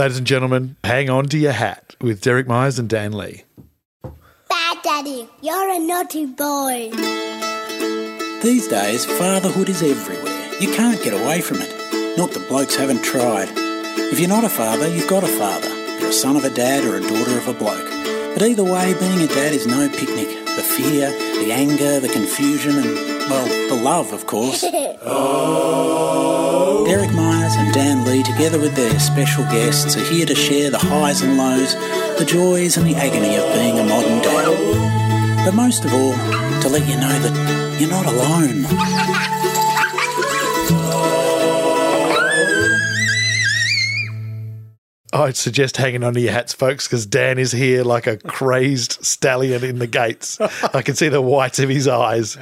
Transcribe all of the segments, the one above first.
Ladies and gentlemen, hang on to your hat with Derek Myers and Dan Lee. Bad Daddy, you're a naughty boy. These days, fatherhood is everywhere. You can't get away from it. Not that blokes haven't tried. If you're not a father, you've got a father. You're a son of a dad or a daughter of a bloke. But either way, being a dad is no picnic. The fear, the anger, the confusion, and, well, the love, of course. Derek Myers and Dan Lee, together with their special guests, are here to share the highs and lows, the joys and the agony of being a modern dad. But most of all, to let you know that you're not alone. I'd suggest hanging onto your hats, folks, because Dan is here like a crazed stallion in the gates. I can see the whites of his eyes.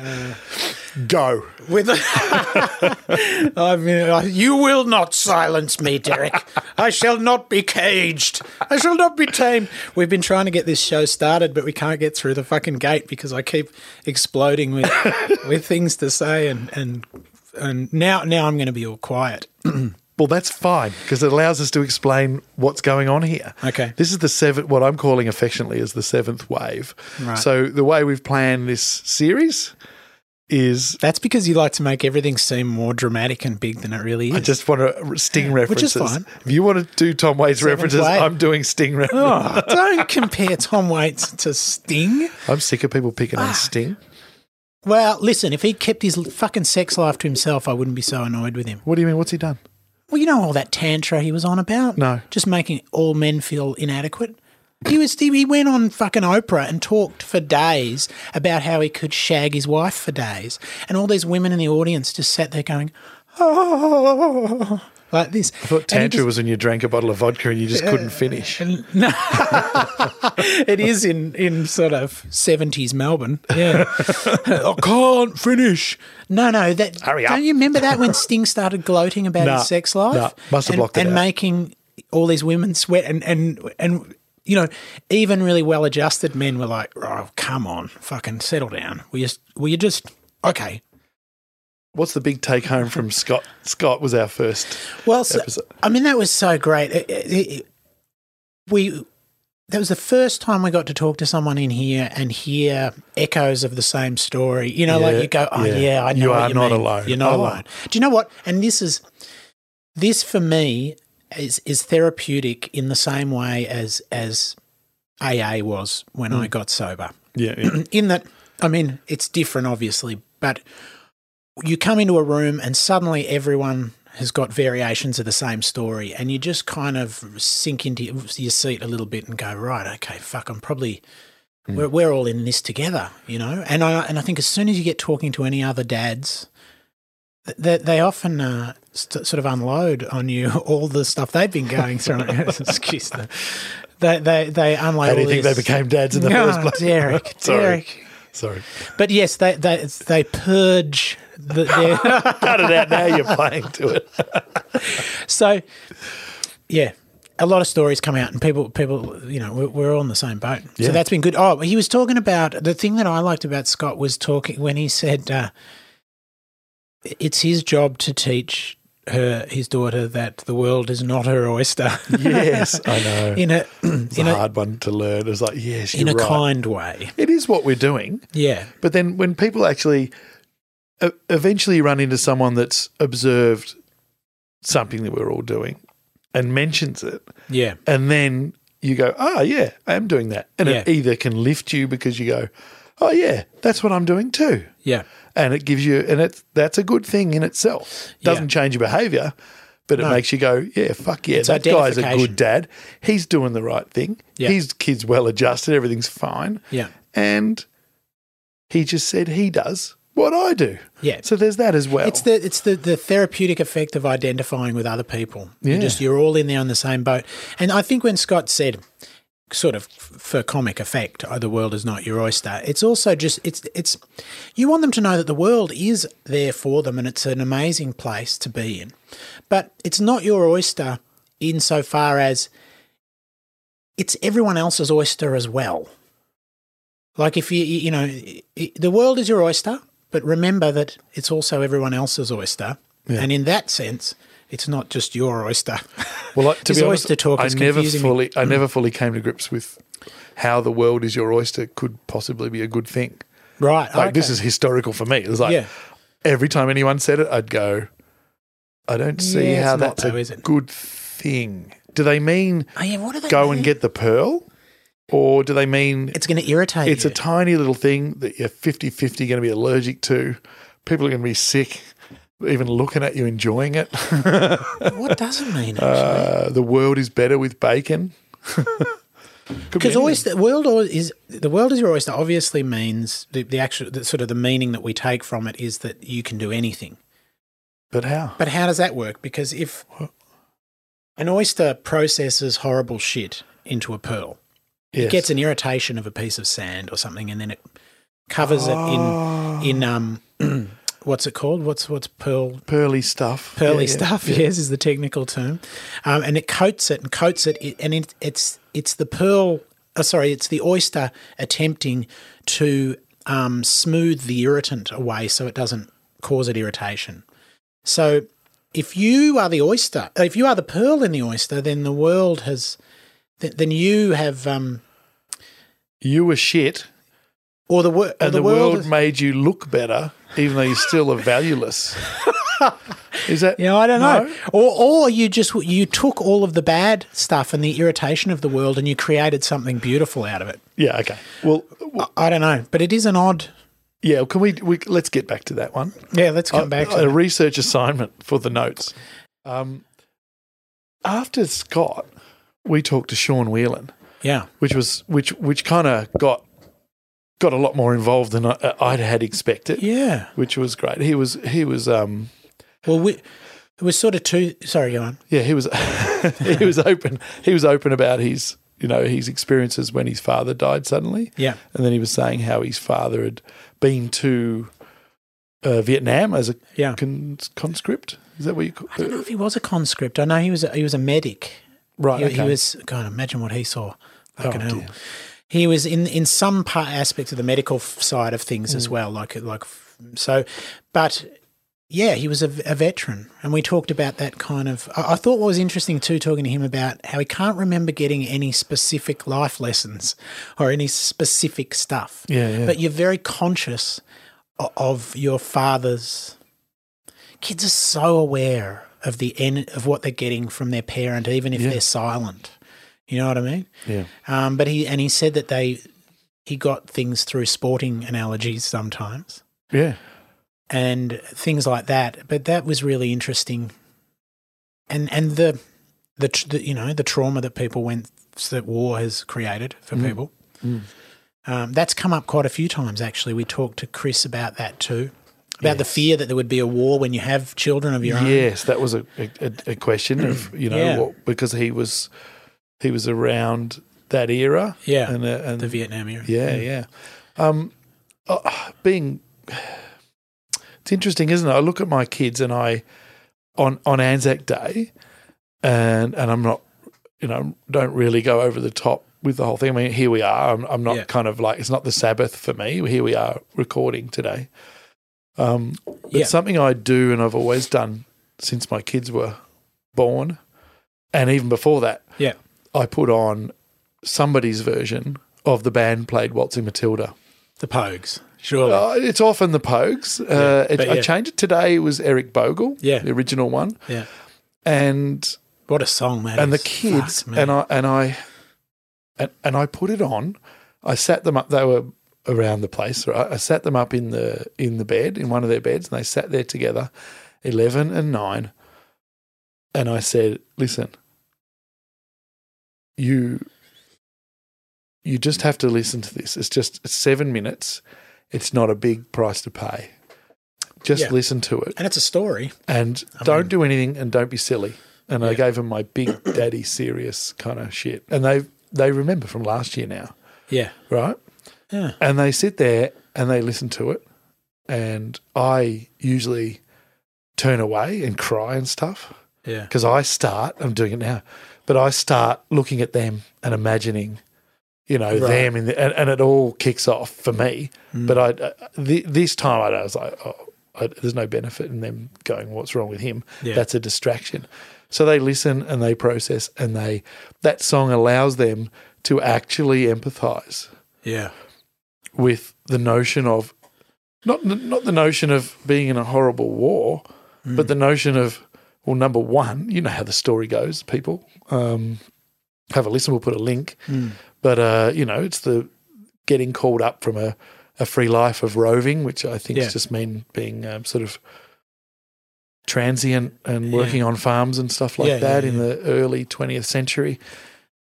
Go. With I mean, uh, you will not silence me, Derek. I shall not be caged. I shall not be tamed. We've been trying to get this show started, but we can't get through the fucking gate because I keep exploding with with things to say, and and and now now I'm going to be all quiet. Well, that's fine because it allows us to explain what's going on here. Okay. This is the seventh, what I'm calling affectionately as the seventh wave. Right. So the way we've planned this series is That's because you like to make everything seem more dramatic and big than it really is. I just want to sting which is references. fine. If you want to do Tom Waits Seventh references, wave. I'm doing sting references. Oh, don't compare Tom Waits to Sting. I'm sick of people picking Ah. on Sting. Well, listen, if he kept his fucking sex life to himself, I wouldn't be so annoyed with him. What do you mean? What's he done? Well, you know all that tantra he was on about? No. Just making all men feel inadequate. He was he went on fucking Oprah and talked for days about how he could shag his wife for days. And all these women in the audience just sat there going, oh, like this. I thought tantra was when you drank a bottle of vodka and you just couldn't finish. No, it is in, in sort of seventies Melbourne. Yeah, I can't finish. No, no, that. Hurry up. Don't you remember that when Sting started gloating about Nah, his sex life? nah, must have and, blocked it and out. making all these women sweat and and and. You know, even really well-adjusted men were like, "Oh, come on, fucking settle down. Will you, will you just okay?" What's the big take home from Scott? Scott was our first. Well, so. I mean, that was so great. It- it- it- we that was the first time we got to talk to someone in here and hear echoes of the same story. You know, Yeah, like you go, "Oh yeah. yeah, I know You are you not mean. alone." You're not Oh. alone." Do you know what? And this is this for me is is therapeutic in the same way as as AA was when Hmm. I got sober Yeah, yeah. in that I mean it's different obviously, but you come into a room and suddenly everyone has got variations of the same story and you just kind of sink into your seat a little bit and go right okay fuck I'm probably we're, we're all in this together you know and I and I think as soon as you get talking to any other dads they, they often uh, st- sort of unload on you all the stuff they've been going through. Excuse them. They, they, they unload How do you think they became dads in the first place? Derek. Derek. Sorry. But yes, they they they purge the, their Cut it out now. You're playing to it. so yeah. A lot of stories come out, and people, people, you know, we're, we're all in the same boat. Yeah. So that's been good. Oh, he was talking about the thing that I liked about Scott was talking when he said uh, it's his job to teach her, his daughter, that the world is not her oyster. Yes, I know. in a It's in a a hard one to learn. It's like, yes, in a right. kind way. It is what we're doing. Yeah, But then when people actually uh, eventually run into someone that's observed something that we're all doing and mentions it, yeah, and then you go, oh, yeah, I am doing that. And it either can lift you because you go, oh, yeah, that's what I'm doing too. yeah. And it gives you, and it's, that's a good thing in itself. It Doesn't change your behavior, but it No. makes you go, yeah, fuck yeah, It's that guy's a good dad. He's doing the right thing. Yeah. His kid's well adjusted. Everything's fine. Yeah. And he just said he does what I do. Yeah. So there's that as well. It's the it's the, the therapeutic effect of identifying with other people. Yeah. You just you're all in there on the same boat. And I think when Scott said sort of for comic effect, oh, the world is not your oyster. It's also just it's it's you want them to know that the world is there for them and it's an amazing place to be in. But it's not your oyster insofar as it's everyone else's oyster as well. Like if you you know the world is your oyster, but remember that it's also everyone else's oyster. Yeah. And in that sense, It's not just your oyster. Well, like, to His be honest, oyster talk I never confusing me. fully, I never fully came to grips with how the world is your oyster could possibly be a good thing. right. Like this is historical for me. It was like Yeah. every time anyone said it, I'd go, I don't see Yeah, how that's though, a good thing. Do they mean Oh, yeah, what do they go mean? and get the pearl? Or do they mean It's going to irritate it's you. a tiny little thing that you're 50 50 going to be allergic to? People are going to be sick, even looking at you enjoying it. what does it mean? Actually? Uh, the world is better with bacon. Because anything. oyster world or- is the world is your oyster obviously means the, the actual the, sort of the meaning that we take from it is that you can do anything. But how? But how does that work? Because if an oyster processes horrible shit into a pearl, Yes. it gets an irritation of a piece of sand or something, and then it covers it in in um what's it called? What's what's pearl pearly stuff. pearly Yeah, stuff? yeah. Yes, is the technical term, um, and it coats it and coats it, it and it, it's it's the pearl. Oh, sorry, it's the oyster attempting to um, smooth the irritant away so it doesn't cause it irritation. So, if you are the oyster, if you are the pearl in the oyster, then the world has, th- then you have, um, You were shit, or the, wor- or and the, the, world, has- made you look better, even though you still are valueless. Is that? Yeah, I don't know. No? Or or you just you took all of the bad stuff and the irritation of the world and you created something beautiful out of it. Yeah. Okay. Well, I, I don't know, but it is an odd. yeah. Can we? we let's get back to that one. Yeah, let's come a, back a to that. research assignment for the notes. Um, after Scott, we talked to Sean Whelan, Yeah, which was which which kind of got got a lot more involved than I, I'd had expected. yeah. Which was great. He was he was um Well, we, it was sort of two. Sorry, go on. yeah he was he was open he was open about his you know his experiences when his father died suddenly Yeah, and then he was saying how his father had been to uh, Vietnam as a yeah. con- conscript is that what you call I don't know if he was a conscript. I know he was. A, he was a medic. right He, okay. he was. God, imagine what he saw. Fucking Oh, hell. dear. He was in in some part aspects of the medical side of things Mm. as well. Like like so, but yeah, he was a, a veteran, and we talked about that kind of. I, I thought what was interesting too, talking to him about how he can't remember getting any specific life lessons or any specific stuff. Yeah, yeah. But you're very conscious of your father's. Kids are so aware of the end of what they're getting from their parent, even if Yeah. they're silent. You know what I mean? yeah Um, but he and he said that they he got things through sporting analogies sometimes yeah and things like that. But that was really interesting. And and the the, the you know the trauma that people went that war has created for people. Mm. Um, that's come up quite a few times actually. We talked to Chris about that too. About the fear that there would be a war when you have children of your own. Yes, that was a, a, a question of you know Yeah. what, because he was he was around that era. Yeah. and, uh, and The Vietnam era. yeah, yeah. Um, uh, being it's interesting, isn't it? I look at my kids and I on on Anzac Day, and and I'm not you know don't really go over the top with the whole thing. I mean, here we are. I'm, I'm not Yeah. kind of like it's not the Sabbath for me. Here we are recording today. Um, but Yeah. something I do and I've always done since my kids were born, and even before that, Yeah. I put on somebody's version of the band played Waltzing Matilda. The Pogues. Surely. Uh, it's often the Pogues. Uh, it, but I changed it today. It was Eric Bogle, Yeah. the original one, yeah. and What a song, man. and the kids and I and I and, and I put it on. I sat them up. They were around the place. Right? I sat them up in the in the bed in one of their beds, and they sat there together, eleven and nine. And I said, "Listen, you you just have to listen to this. It's just seven minutes. It's not a big price to pay. Just Yeah. listen to it." and it's a story. and I don't mean- do anything and don't be silly. And I gave them my big daddy serious kind of shit, and they they remember from last year now, Yeah. right? Yeah. And they sit there and they listen to it, and I usually turn away and cry and stuff Yeah. because I start. I'm doing it now, but I start looking at them and imagining, you know, Right. them in the, and, and it all kicks off for me. Mm. But I uh, th- this time I was like, oh, I, there's no benefit in them going, "What's wrong with him?" Yeah. That's a distraction. So they listen and they process, and they that song allows them to actually empathise Yeah. with the notion of not not the notion of being in a horrible war, but the notion of well, number one, you know how the story goes. People um, have a listen. We'll put a link, but uh, you know it's the getting called up from a, a free life of roving, which I think Yeah. just mean being um, sort of transient and working on farms and stuff like Yeah, that yeah, in the early 20th century.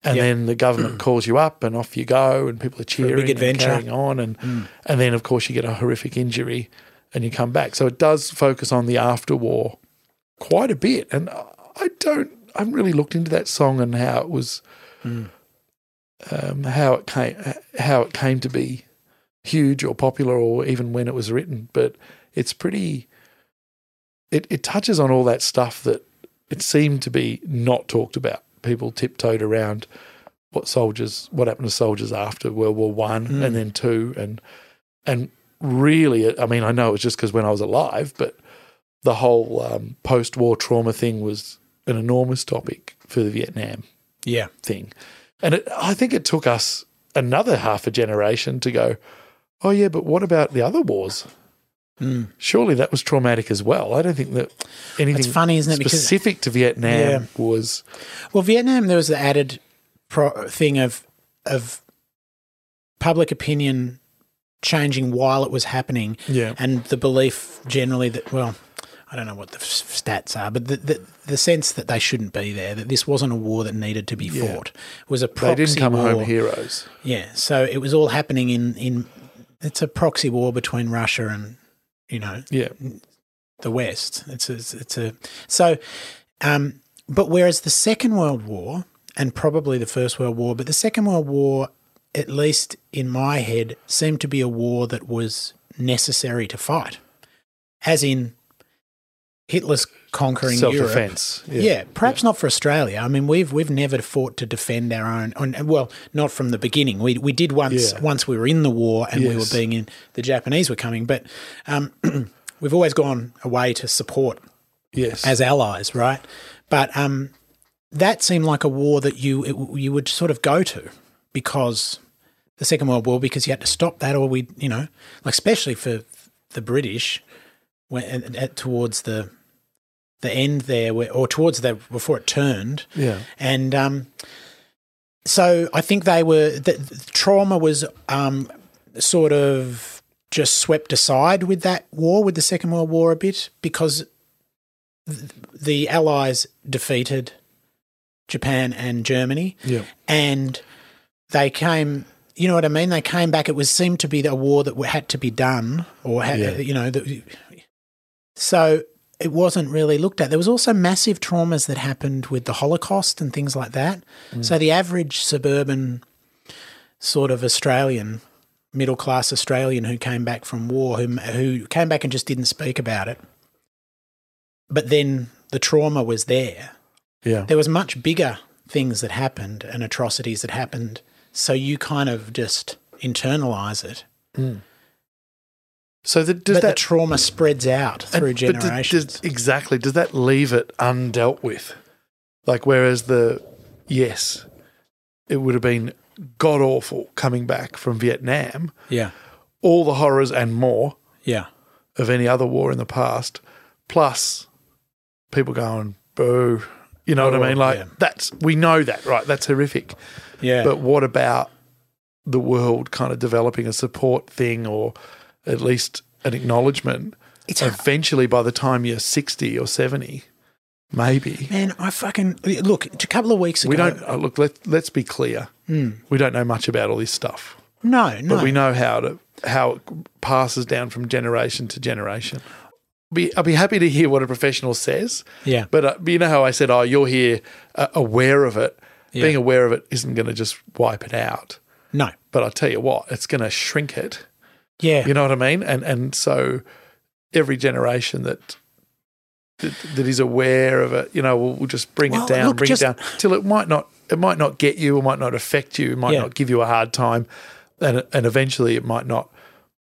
And Yeah. then the government calls you up and off you go and people are cheering big and adventure. carrying on and and then of course you get a horrific injury and you come back. So it does focus on the after war quite a bit. And I don't I haven't really looked into that song and how it was um, how it came how it came to be huge or popular or even when it was written. But it's pretty it, it touches on all that stuff that it seemed to be not talked about. People tiptoed around what soldiers what happened to soldiers after World War One Mm. and then two and and really I mean I know it was just because when I was alive, but the whole um, post war trauma thing was an enormous topic for the Vietnam Yeah. thing. And it, I think it took us another half a generation to go, oh, yeah, but what about the other wars? Mm. Surely that was traumatic as well. I don't think that anything It's funny, isn't it? Because specific to Vietnam Yeah. was. Well, Vietnam, there was the added pro- thing of of public opinion changing while it was happening, Yeah. and the belief generally that well, I don't know what the f- stats are, but the, the the sense that they shouldn't be there, that this wasn't a war that needed to be Yeah. fought, was a proxy. They didn't come war. home heroes. Yeah, so it was all happening in in it's a proxy war between Russia and you know Yeah. the West. It's a, it's a so, um, but whereas the Second World War and probably the First World War, but the Second World War, at least in my head, seemed to be a war that was necessary to fight, as in Hitler's conquering Self Europe. defense. Yeah, perhaps not for Australia. I mean, we've we've never fought to defend our own. Well, not from the beginning. We we did once Yeah. once we were in the war and we were being in. The Japanese were coming, but um, we've always gone away to support Yes. as allies, right? But um, that seemed like a war that you it, you would sort of go to because the Second World War because you had to stop that, or we, you know, like especially for the British, when at, at, towards the the end there, where, or towards the before it turned, yeah. and um, so I think they were the, the trauma was um, sort of just swept aside with that war, with the Second World War, a bit because th- the Allies defeated Japan and Germany, Yeah. and they came. You know what I mean? They came back. It was seemed to be a war that had to be done, or had, Yeah. you know, that, so it wasn't really looked at. There was also massive traumas that happened with the Holocaust and things like that. So the average suburban sort of Australian, middle class Australian who came back from war, who who came back and just didn't speak about it, but then the trauma was there. Yeah. There was much bigger things that happened and atrocities that happened. So you kind of just internalize it. Mm. So the, does but the that trauma spreads out through And- generations. does- exactly. Does that leave it undealt with? Like, whereas the, yes, it would have been god awful coming back from Vietnam, yeah. all the horrors and more Yeah. of any other war in the past, plus people going, boo. You know what Oh, I mean? Like, yeah. that's, we know that, right? That's horrific. Yeah. But what about the world kind of developing a support thing or at least an acknowledgement? It's eventually, by the time you're 60 or 70, maybe. Man, I fucking look. A couple of weeks ago, We don't, uh, look, let, let's be clear. Hmm. We don't know much about all this stuff, No, no. but we know how to how it passes down from generation to generation. Be, I'll be happy to hear what a professional says, yeah, but, uh, but you know how I said, oh, you're here uh, aware of it. Yeah. Being aware of it isn't going to just wipe it out. no, But I'll tell you what, it's going to shrink it. Yeah, You know what I mean? And and so every generation that that, that is aware of it, you know, will will just bring Well, it down, look, bring just- it down till it might not it might not get you, it might not affect you, it might Yeah. not give you a hard time, and and eventually it might not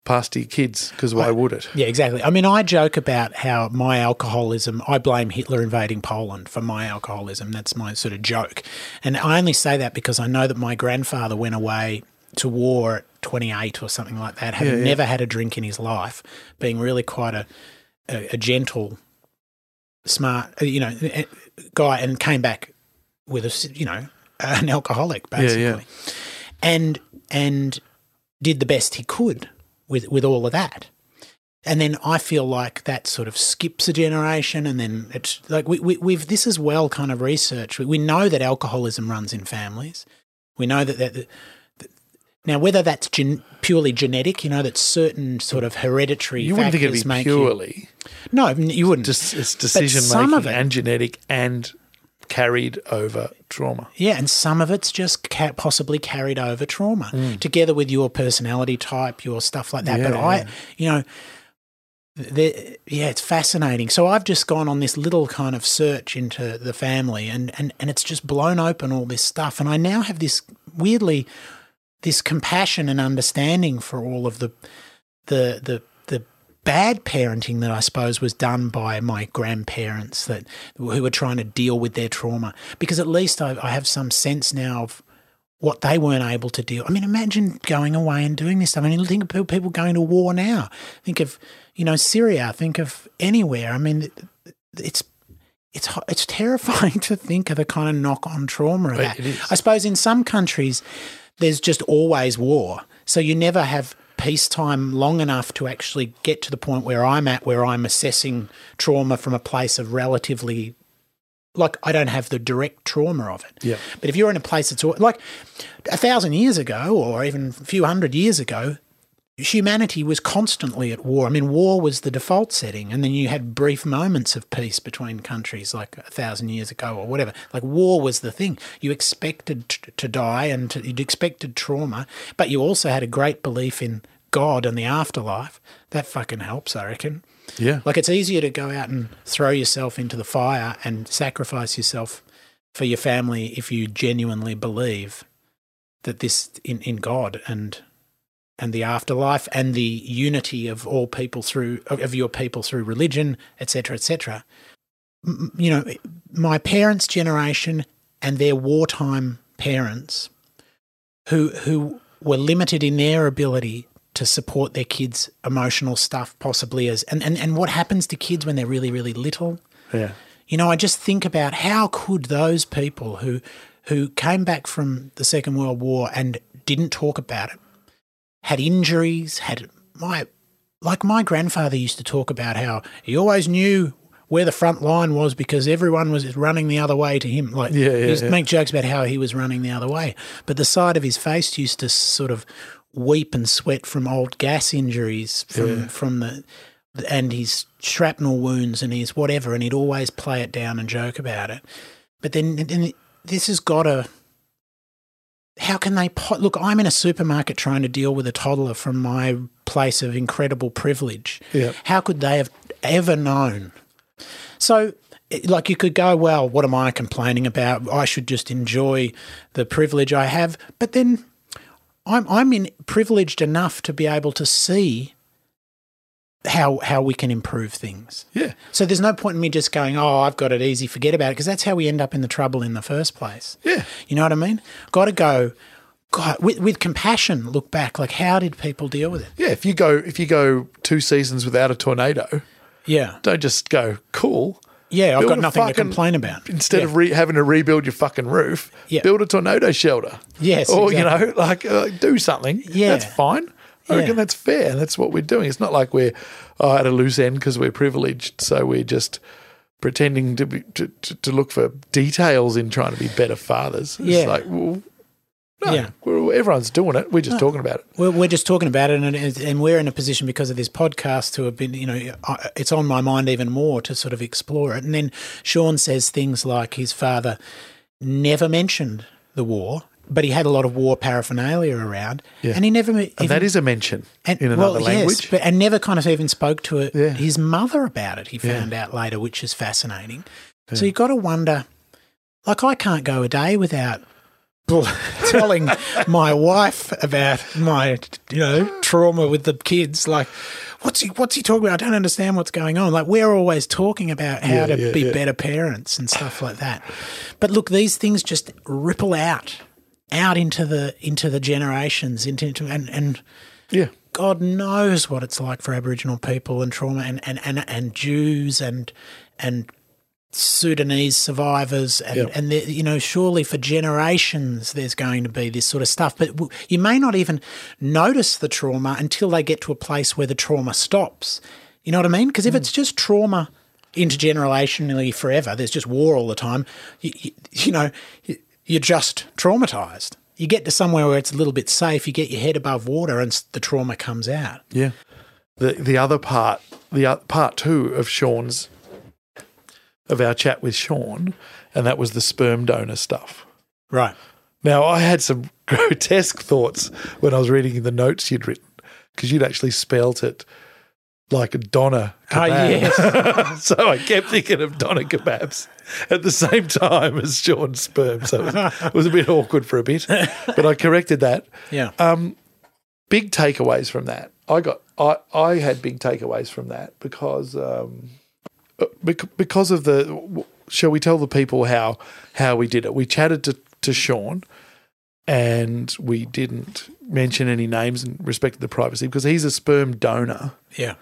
pass to your kids because why would it? Yeah, exactly. I mean, I joke about how my alcoholism, I blame Hitler invading Poland for my alcoholism. That's my sort of joke. And I only say that because I know that my grandfather went away to war 28 or something like that, having Yeah, yeah. never had a drink in his life, being really quite a, a, a gentle, smart, uh, you know, guy, and came back with a, you know, an alcoholic, basically yeah. and and did the best he could with with all of that. And then I feel like that sort of skips a generation, and then it's like we, we we've this is well kind of research. We, we know that alcoholism runs in families. We know that that. that now, whether that's gen- purely genetic, you know, that certain sort of hereditary You wouldn't think it'd factors be purely. you. No, you wouldn't. Just it's decision some of making it- and genetic and carried over trauma. Yeah, and some of it's just ca- possibly carried over trauma, Mm. together with your personality type, your stuff like that. but I, yeah. you know, the, yeah, it's fascinating. So I've just gone on this little kind of search into the family, and and and it's just blown open all this stuff, and I now have this weirdly this compassion and understanding for all of the the the the bad parenting that I suppose was done by my grandparents that who were trying to deal with their trauma because at least I, I have some sense now of what they weren't able to deal. I mean, imagine going away and doing this stuff. I mean, think of people- people going to war now. Think of you know Syria. Think of anywhere. I mean, it's it's it's terrifying to think of the kind of knock on trauma of that. I suppose in some countries there's just always war, so you never have peacetime long enough to actually get to the point where I'm at, where I'm assessing trauma from a place of relatively. Like I don't have the direct trauma of it. Yeah. But if you're in a place that's like a thousand years ago, or even a few hundred years ago, humanity was constantly at war. I mean, war was the default setting, and then you had brief moments of peace between countries, like a thousand years ago or whatever. Like war was the thing. You expected t- to die, and to, you'd expected trauma, but you also had a great belief in God and the afterlife. That fucking helps, I reckon. Yeah. Like it's easier to go out and throw yourself into the fire and sacrifice yourself for your family if you genuinely believe that this in, in God and and the afterlife and the unity of all people through of your people through religion, etc., etc. M- You know, my parents' generation and their wartime parents, who who were limited in their ability to support their kids' emotional stuff, possibly as and, and, and what happens to kids when they're really, really little. Yeah. You know, I just think about how could those people who who came back from the Second World War and didn't talk about it, had injuries, had my like my grandfather used to talk about how he always knew where the front line was because everyone was running the other way to him. Like Yeah, yeah, he used to yeah. make jokes about how he was running the other way, but the side of his face used to sort of weep and sweat from old gas injuries from from the and his shrapnel wounds and his whatever, and he'd always play it down and joke about it. But then, then this has got to. How can they po- look? I'm in a supermarket trying to deal with a toddler from my place of incredible privilege. Yeah. How could they have ever known? So, eh, like, you could go, well, what am I complaining about? I should just enjoy the privilege I have. But then, I'm I'm in privileged enough to be able to see how how we can improve things. Yeah. So there's no point in me just going, "Oh, I've got it easy, forget about it," because that's how we end up in the trouble in the first place. Yeah. You know what I mean? Got to go, God, with, with compassion. Look back, like how did people deal with it? Yeah. If you go if you go two seasons without a tornado, Yeah, don't just go cool. yeah. I've got nothing to complain about. Instead Yeah. of re- having to rebuild your fucking roof, Yeah. build a tornado shelter. Yes, Or exactly. you know, like uh, do something. Yeah. That's fine. I Yeah. reckon that's fair. That's what we're doing. It's not like we're oh, at a loose end because we're privileged, so we're just pretending to be to, to, to look for details in trying to be better fathers. It's Yeah. like well, no, Yeah. everyone's doing it. We're just talking about it. We're, we're just talking about it, and, and we're in a position because of this podcast to have been, you know, it's on my mind even more to sort of explore it. And then Sean says things like his father never mentioned the war, but he had a lot of war paraphernalia around, Yeah. and he never And even, that is a mention and, in another well, language. Yes, but and never kind of even spoke to it, Yeah. his mother about it. He Yeah. found out later, which is fascinating. So you've got to wonder. Like I can't go a day without telling my wife about my you know trauma with the kids like what's he what's he talking about i don't understand what's going on like we're always talking about how Yeah, to yeah, be yeah. better parents and stuff like that but look these things just ripple out out into the into the generations into, into and and Yeah. God knows what it's like for Aboriginal people and trauma and, and, and, and Jews and and Sudanese survivors and, Yep. and the, you know surely for generations there's going to be this sort of stuff. But w- you may not even notice the trauma until they get to a place where the trauma stops. You know what I mean? Because if mm. it's just trauma intergenerationally forever there's just war all the time. You, you, you know you're just traumatized you get to somewhere where it's a little bit safe you get your head above water and the trauma comes out Yeah. The the other part, the o- part two of Sean's of our chat with Sean, and that was the sperm donor stuff. right Now I had some grotesque thoughts when I was reading the notes you'd written because you'd actually spelt it like a doner Oh, kebab. so I kept thinking of doner kebabs at the same time as Sean's sperm. So it was, it was a bit awkward for a bit, but I corrected that. yeah Um, big takeaways from that. I got I, I had big takeaways from that because um, uh, because of the shall we tell the people how how we did it? We chatted to to Sean and we didn't mention any names and respected the privacy because he's a sperm donor, yeah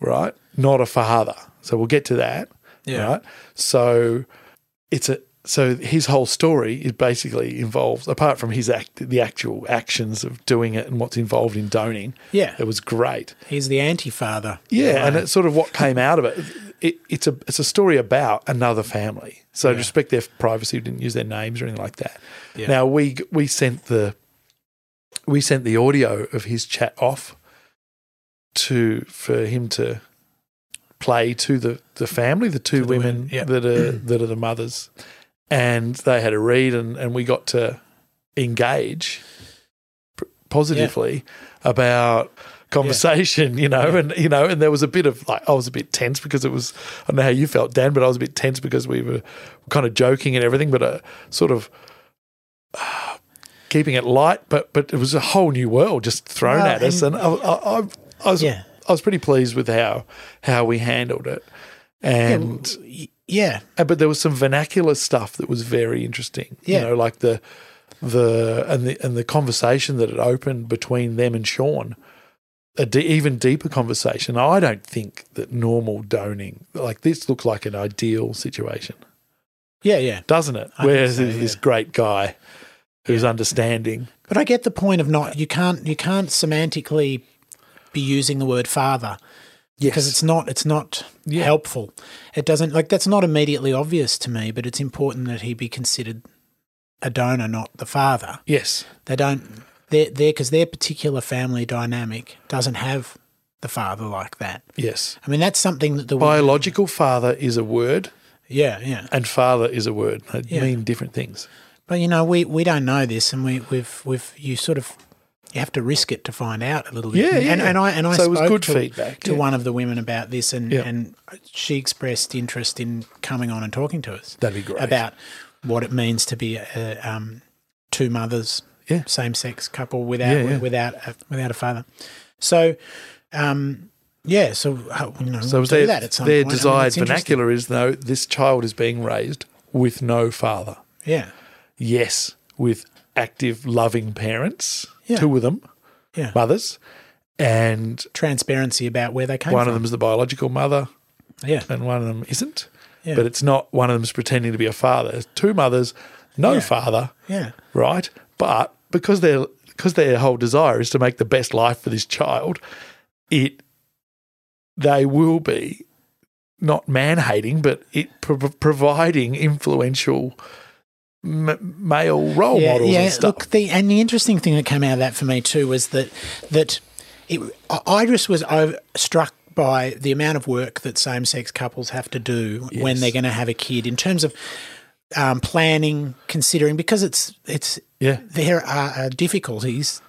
right? Not a father. So we'll get to that. Yeah. Right. So it's a so his whole story is basically involves apart from his act the actual actions of doing it and what's involved in doning. Yeah. It was great. he's the anti-father Yeah, and it's sort of what came out of it. it. It's a it's a story about another family. So respect their privacy. We didn't use their names or anything like that. Yeah. Now we we sent the we sent the audio of his chat off to for him to play to the, the family, the two the women women, yeah. that are that are the mothers, and they had a read, and, and we got to engage positively about conversation, you know, and you know, and there was a bit of like I was a bit tense because it was I don't know how you felt, Dan, but I was a bit tense because we were kind of joking and everything, but uh, sort of uh, keeping it light, but but it was a whole new world just thrown Well, at us, and I, I, I, I was Yeah. I was pretty pleased with how how we handled it, and. Yeah Uh, but there was some vernacular stuff that was very interesting. Yeah. You know, like the the and the and the conversation that it opened between them and Sean. A even deeper conversation. I don't think that normal doning like this looks like an ideal situation, yeah yeah doesn't it? I think Where so, this yeah. great guy who's understanding. But I get the point of not you can't you can't semantically be using the word father because it's not it's not Yeah. helpful. It doesn't like that's not immediately obvious to me, but it's important that he be considered a donor, not the father. Yes, They don't they're there because their particular family dynamic doesn't have the father like that. yes. I mean, that's something that the Biological father is a word, yeah yeah. and father is a word. They Yeah. mean different things. But you know, we, we don't know this, and we we've we've you sort of you have to risk it to find out a little bit. Yeah, and, yeah. and I and I So it spoke was good to, feedback, to yeah. one of the women about this, and Yeah. and she expressed interest in coming on and talking to us. That'd be great. about what it means to be a, um, two mothers, Yeah. same sex couple without Yeah, without a, without a father. So, um, yeah, so uh, you know, So we'll their, that at some their point. I mean, desired vernacular is though this child is being raised with no father. Yeah, Yes, with active, loving parents, Yeah. two of them, yeah. mothers, and Transparency about where they came from. one from. of them is the biological mother, yeah, and one of them isn't. Yeah. But it's not one of them's pretending to be a father. It's two mothers, no Yeah. father, yeah, right? But because their because their whole desire is to make the best life for this child, it they will be not man hating, but it pro- providing influential m- male role yeah, models yeah. and stuff. Look, the and the interesting thing that came out of that for me too was that that it, I- I was over, struck by the amount of work that same-sex couples have to do when they're going to have a kid in terms of um, planning, considering because it's it's yeah, there are uh, difficulties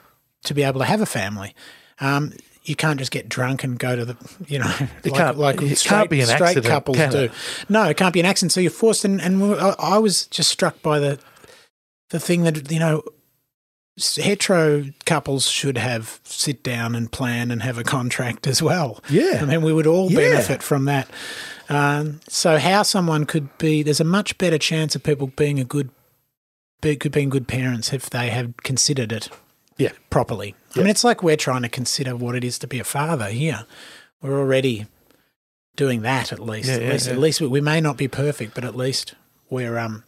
to be able to have a family. Um, you can't just get drunk and go to the, you know, It like, can't- like it can't straight, be an straight accident, couples do. it? No, it can't be an accident. So you're forced, and, and I, was just struck by the the thing that you know hetero couples should have sit down and plan and have a contract as well. Yeah. I mean, we would all Yeah. benefit from that. Um, so, how someone could be there's a much better chance of people being a good, be, good being good parents if they have considered it Yeah. properly. I mean, it's like we're trying to consider what it is to be a father here. We're already doing that at least. Yeah, at yeah, least, yeah. at least we, we may not be perfect, but at least we're um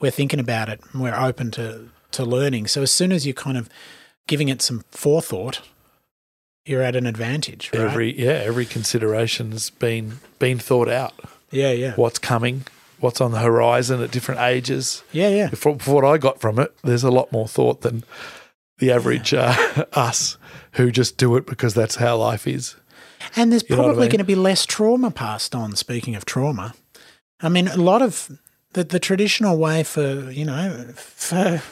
we're thinking about it and we're open to to learning. So as soon as you're kind of giving it some forethought, you're at an advantage, right? Every yeah, every consideration's been been thought out. yeah, yeah, What's coming, what's on the horizon at different ages. yeah, yeah. For, for what I got from it, there's a lot more thought than the average uh, us who just do it because that's how life is. And there's You what I probably mean? going to be less trauma passed on. Speaking of trauma, I mean, a lot of the, the traditional way for you know for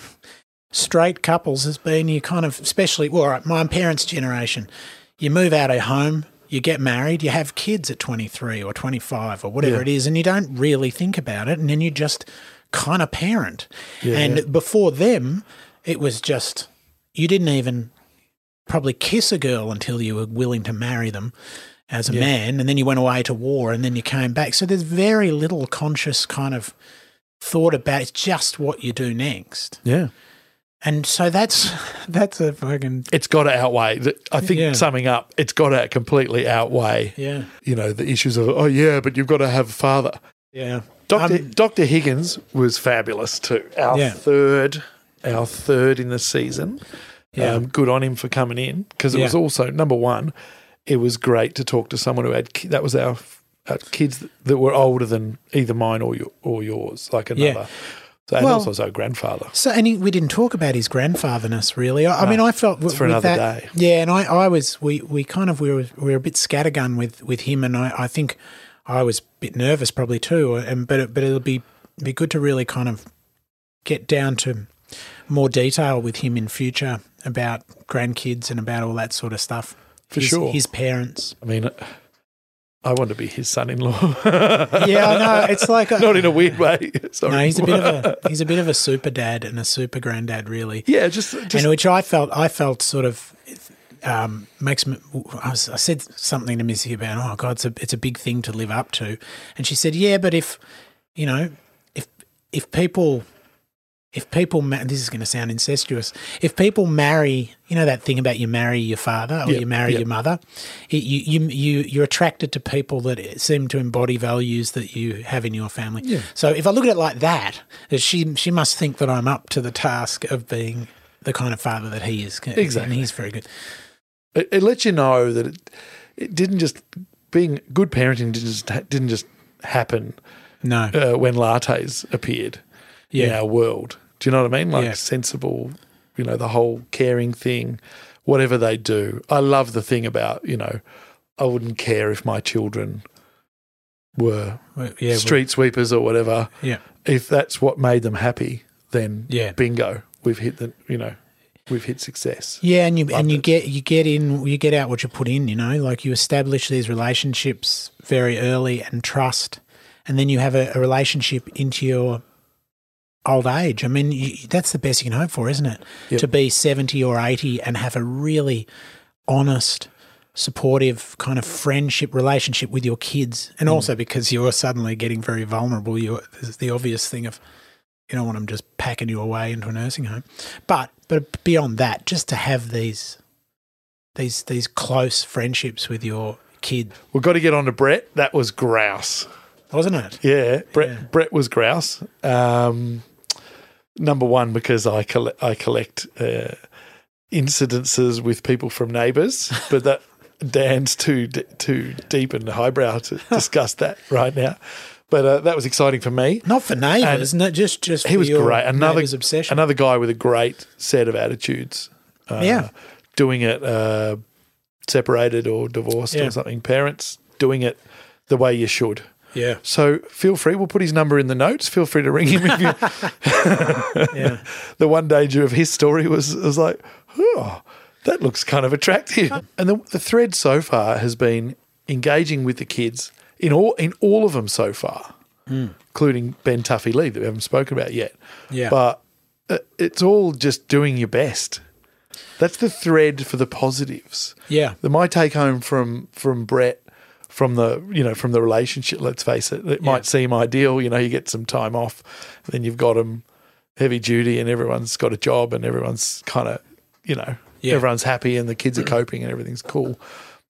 straight couples has been you kind of, especially well, right, my parents' generation, you move out of home, you get married, you have kids at 23 or 25 or whatever Yeah. it is, and you don't really think about it, and then you just kind of parent. Yeah, and yeah. before them, it was just you didn't even probably kiss a girl until you were willing to marry them as a Yeah. man, and then you went away to war, and then you came back. So there's very little conscious kind of thought about it's just what you do next, Yeah. and so that's that's a fucking It's got to outweigh. I think Yeah. summing up, it's got to completely outweigh, yeah you know, the issues of, oh, yeah, but you've got to have a father. yeah. Dr. Um, Dr. Higgins was fabulous too. Our Yeah. third, our third in the season. Yeah. Um, good on him for coming in because it was also number one. It was great to talk to someone who had that was our, our kids that were older than either mine or your, or yours, like Yeah. another. So, and Well- also so grandfather. So, and he, we didn't talk about his grandfatherness really. I, I mean, I felt it's for with another that, day. Yeah, and I, I was, we, we kind of, we were, we were a bit scattergun with, with him, and I, I think I was a bit nervous probably too. And but, it, but it'll be, be good to really kind of get down to more detail with him in future about grandkids and about all that sort of stuff. For his, sure. his parents. I mean, I want to be his son-in-law. Yeah, I know. It's like a, not in a weird way. Sorry. no, he's a bit of a he's a bit of a super dad and a super granddad, really. yeah, just just and which I felt I felt sort of um, makes me. I, was, I said something to Missy about, oh God, it's a it's a big thing to live up to, and she said, yeah, but if you know, if if people. If people, ma- this is going to sound incestuous. If people marry, you know that thing about you marry your father or Yep, you marry yep. your mother, it, you you you you're attracted to people that seem to embody values that you have in your family. Yeah. So if I look at it like that, she she must think that I'm up to the task of being the kind of father that he is. Exactly. and he's very good. it, it lets you know that it, it didn't just being good parenting didn't just didn't just happen No, uh, when lattes appeared in Yeah. our world. Do you know what I mean? Like Yeah. sensible, you know, the whole caring thing, whatever they do. I love the thing about you know, I wouldn't care if my children were yeah, street sweepers or whatever. yeah, If that's what made them happy, then Yeah. bingo, we've hit the you know, we've hit success. yeah, and you and you it. get you get in you get out what you put in. You know, like you establish these relationships very early and trust, and then you have a, a relationship into your old age. I mean, you, that's the best you can hope for, isn't it? Yep. To be seventy or eighty and have a really honest. Supportive kind of friendship relationship with your kids, and also because you're suddenly getting very vulnerable. You there's the obvious thing of you don't want them just packing you away into a nursing home. But but beyond that, just to have these these these close friendships with your kid, We've got to get on to Brett. That was grouse. wasn't it? Yeah, Brett. Yeah. Brett was grouse. Um, number one because I collect I collect uh, incidences with people from neighbours, but that Dan's too d- too deep and highbrow to discuss that right now. But uh, that was exciting for me. Not for neighbours, no, just just He was your great. Another obsession. Another guy with a great set of attitudes. Uh, Yeah. doing it uh, separated or divorced Yeah. or something. Parents doing it the way you should. Yeah, So feel free. We'll put his number in the notes. Feel free to ring him if you. yeah, the one danger of his story was was like, oh, that looks kind of attractive. And the, the thread so far has been engaging with the kids in all in all of them so far, including Ben Tuffy Lee that we haven't spoken about yet. Yeah. but uh, it's all just doing your best. That's the thread for the positives. Yeah. The my take home from from Brett from the you know from the relationship. Let's face it, it might seem ideal. You know, you get some time off, then you've got them heavy duty, and everyone's got a job, and everyone's kind of you know Yeah. everyone's happy, and the kids are coping, and everything's cool.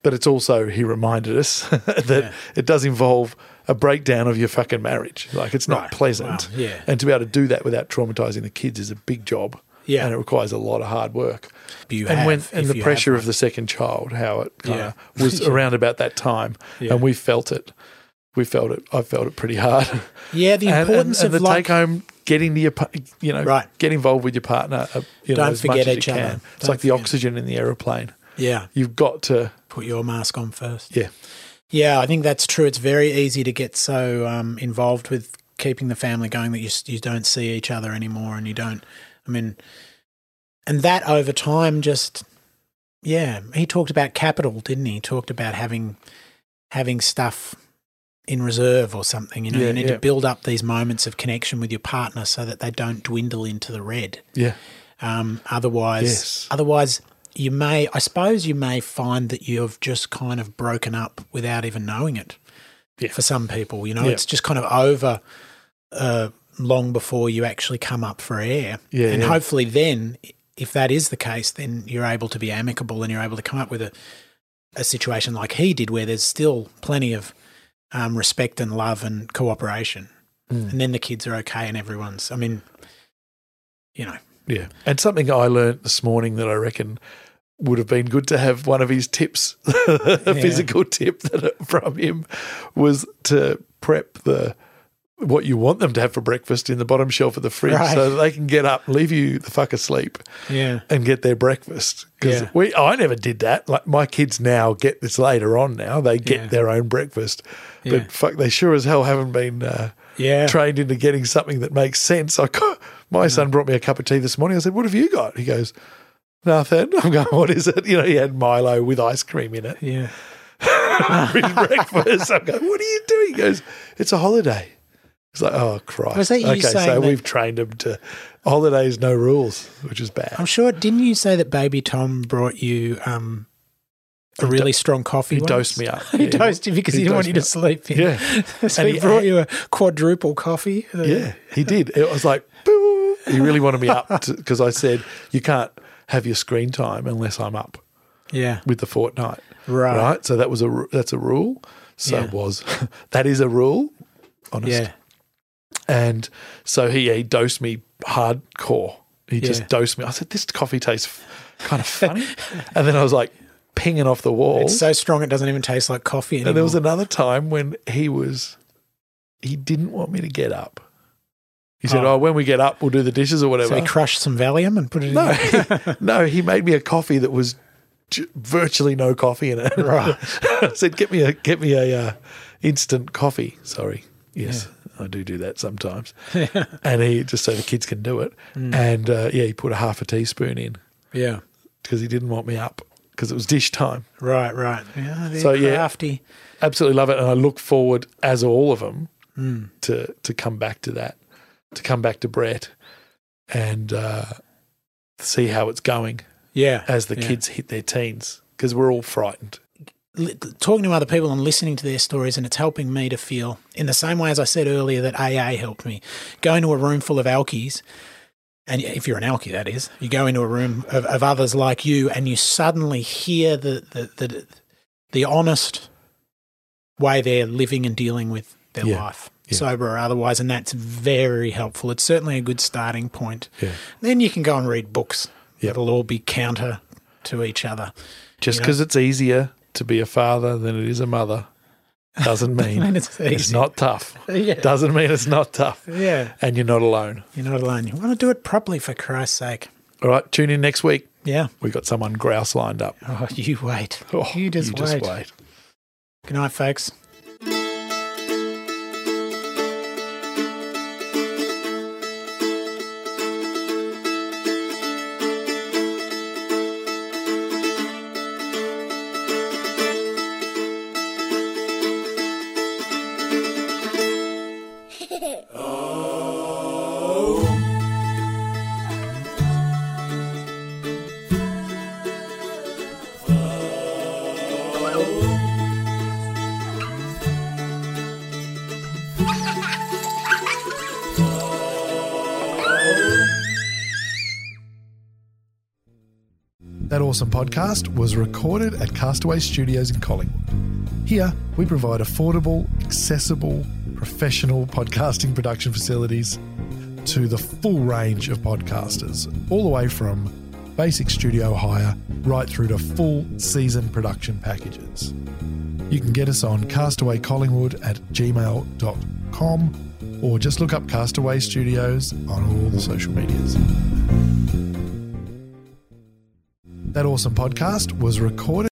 But it's also he reminded us that Yeah. it does involve a breakdown of your fucking marriage. Like it's not Right. pleasant, Wow. Yeah. and to be able to do that without traumatizing the kids is a big job. Yeah. and it requires a lot of hard work You and have, when and the pressure of the second child, how it Yeah. was around about that time, Yeah. and we felt it. We felt it. I felt it pretty hard. Yeah, the And- and, importance and of the like, take home, getting your, you know, Right. get involved with your partner. Uh, you know, Don't forget each you other. can. It's Don't like the oxygen in the aeroplane. yeah, You've got to, put your mask on first. yeah, Yeah, I think that's true. It's very easy to get so um, involved with keeping the family going that you you don't see each other anymore, and you don't. I mean, and that over time just yeah. He talked about capital, didn't he? He talked about having having stuff in reserve or something. You know, Yeah, you need yeah. to build up these moments of connection with your partner so that they don't dwindle into the red. yeah, Um, otherwise, Yes. otherwise you may, I suppose, you may find that you've just kind of broken up without even knowing it. Yeah. For some people, you know, it's just kind of over uh, long before you actually come up for air. Yeah, and yeah. hopefully, then, if that is the case, then you're able to be amicable and you're able to come up with a a situation like he did, where there's still plenty of um, respect and love and cooperation, Mm. and then the kids are okay and everyone's. I mean, you know, yeah. And something I learned this morning that I reckon would have been good to have one of his tips, a Yeah. physical tip that from him was to prep the what you want them to have for breakfast in the bottom shelf of the fridge Right. so that they can get up, leave you the fuck asleep yeah, and get their breakfast. Because Yeah. we I never did that. Like my kids now get this later on now. They get Yeah. their own breakfast. Yeah. But fuck they sure as hell haven't been uh, yeah. trained into getting something that makes sense. I my son brought me a cup of tea this morning. I said, "What have you got?" He goes, "Nothing." I'm going, "What is it?" You know, he had Milo with ice cream in it yeah. breakfast. I'm going, "What are you doing?" He goes, "It's a holiday." It's like, "Oh Christ!" Was that you okay, saying so that- we've trained him to holidays, no rules, which is bad. I'm sure. Didn't you say that Baby Tom brought you um, a He really do- strong coffee? he once? dosed me up. he Yeah. dosed you because he, He didn't want you to me sleep. In. Yeah. so And he he brought you a quadruple coffee. Uh, Yeah, he did. It was like, boo. He really wanted me up because I said, you can't have your screen time unless I'm up yeah. with the fortnight. Right. Right. So that was a, that's a rule. So Yeah. it was, that is a rule. Honest. Yeah. And so he, he dosed me hardcore. He Yeah. just dosed me. I said, this coffee tastes kind of funny. and then I was like pinging off the wall. It's so strong it doesn't even taste like coffee anymore. and there was another time when he was, he didn't want me to get up. He said, Oh. "Oh, when we get up, we'll do the dishes or whatever." so he crushed some Valium and put it no, in. he, no, he made me a coffee that was j- virtually no coffee in it. Right. I said, "Get me a get me a uh, instant coffee." Sorry, yes, I do do that sometimes. and he just so the kids can do it. Mm. And uh, yeah, he put a half a teaspoon in yeah. because he didn't want me up because it was dish time. Right, right. Yeah, So, yeah. crafty. Absolutely love it, and I look forward, as all of them, Mm. to to come back to that, to come back to Brett, and uh, see how it's going Yeah. as the yeah. kids hit their teens because we're all frightened. Talking to other people and listening to their stories, and it's helping me to feel in the same way as I said earlier that AA helped me. Going to a room full of alkies, and if you're an alkie, that is, you go into a room of, of others like you, and you suddenly hear the the the, the honest way they're living and dealing with their Yeah. life. Yeah. Sober or otherwise, and that's very helpful. It's certainly a good starting point. Yeah. Then you can go and read books Yep. that'll all be counter to each other. Just You know? because it's easier to be a father than it is a mother doesn't mean it's it's not tough. Yeah. Doesn't mean it's not tough. Yeah. And you're not alone. You're not alone. You want to do it properly for Christ's sake. All right, tune in next week. Yeah. We've got someone grouse lined up. Oh, you wait. Oh, you just wait. Good night, folks. Awesome Podcast was recorded at Castaway Studios in Collingwood. Here, we provide affordable, accessible, professional podcasting production facilities to the full range of podcasters, all the way from basic studio hire right through to full season production packages. You can get us on castawaycollingwood at gmail.com or just look up Castaway Studios on all the social medias. That awesome podcast was recorded.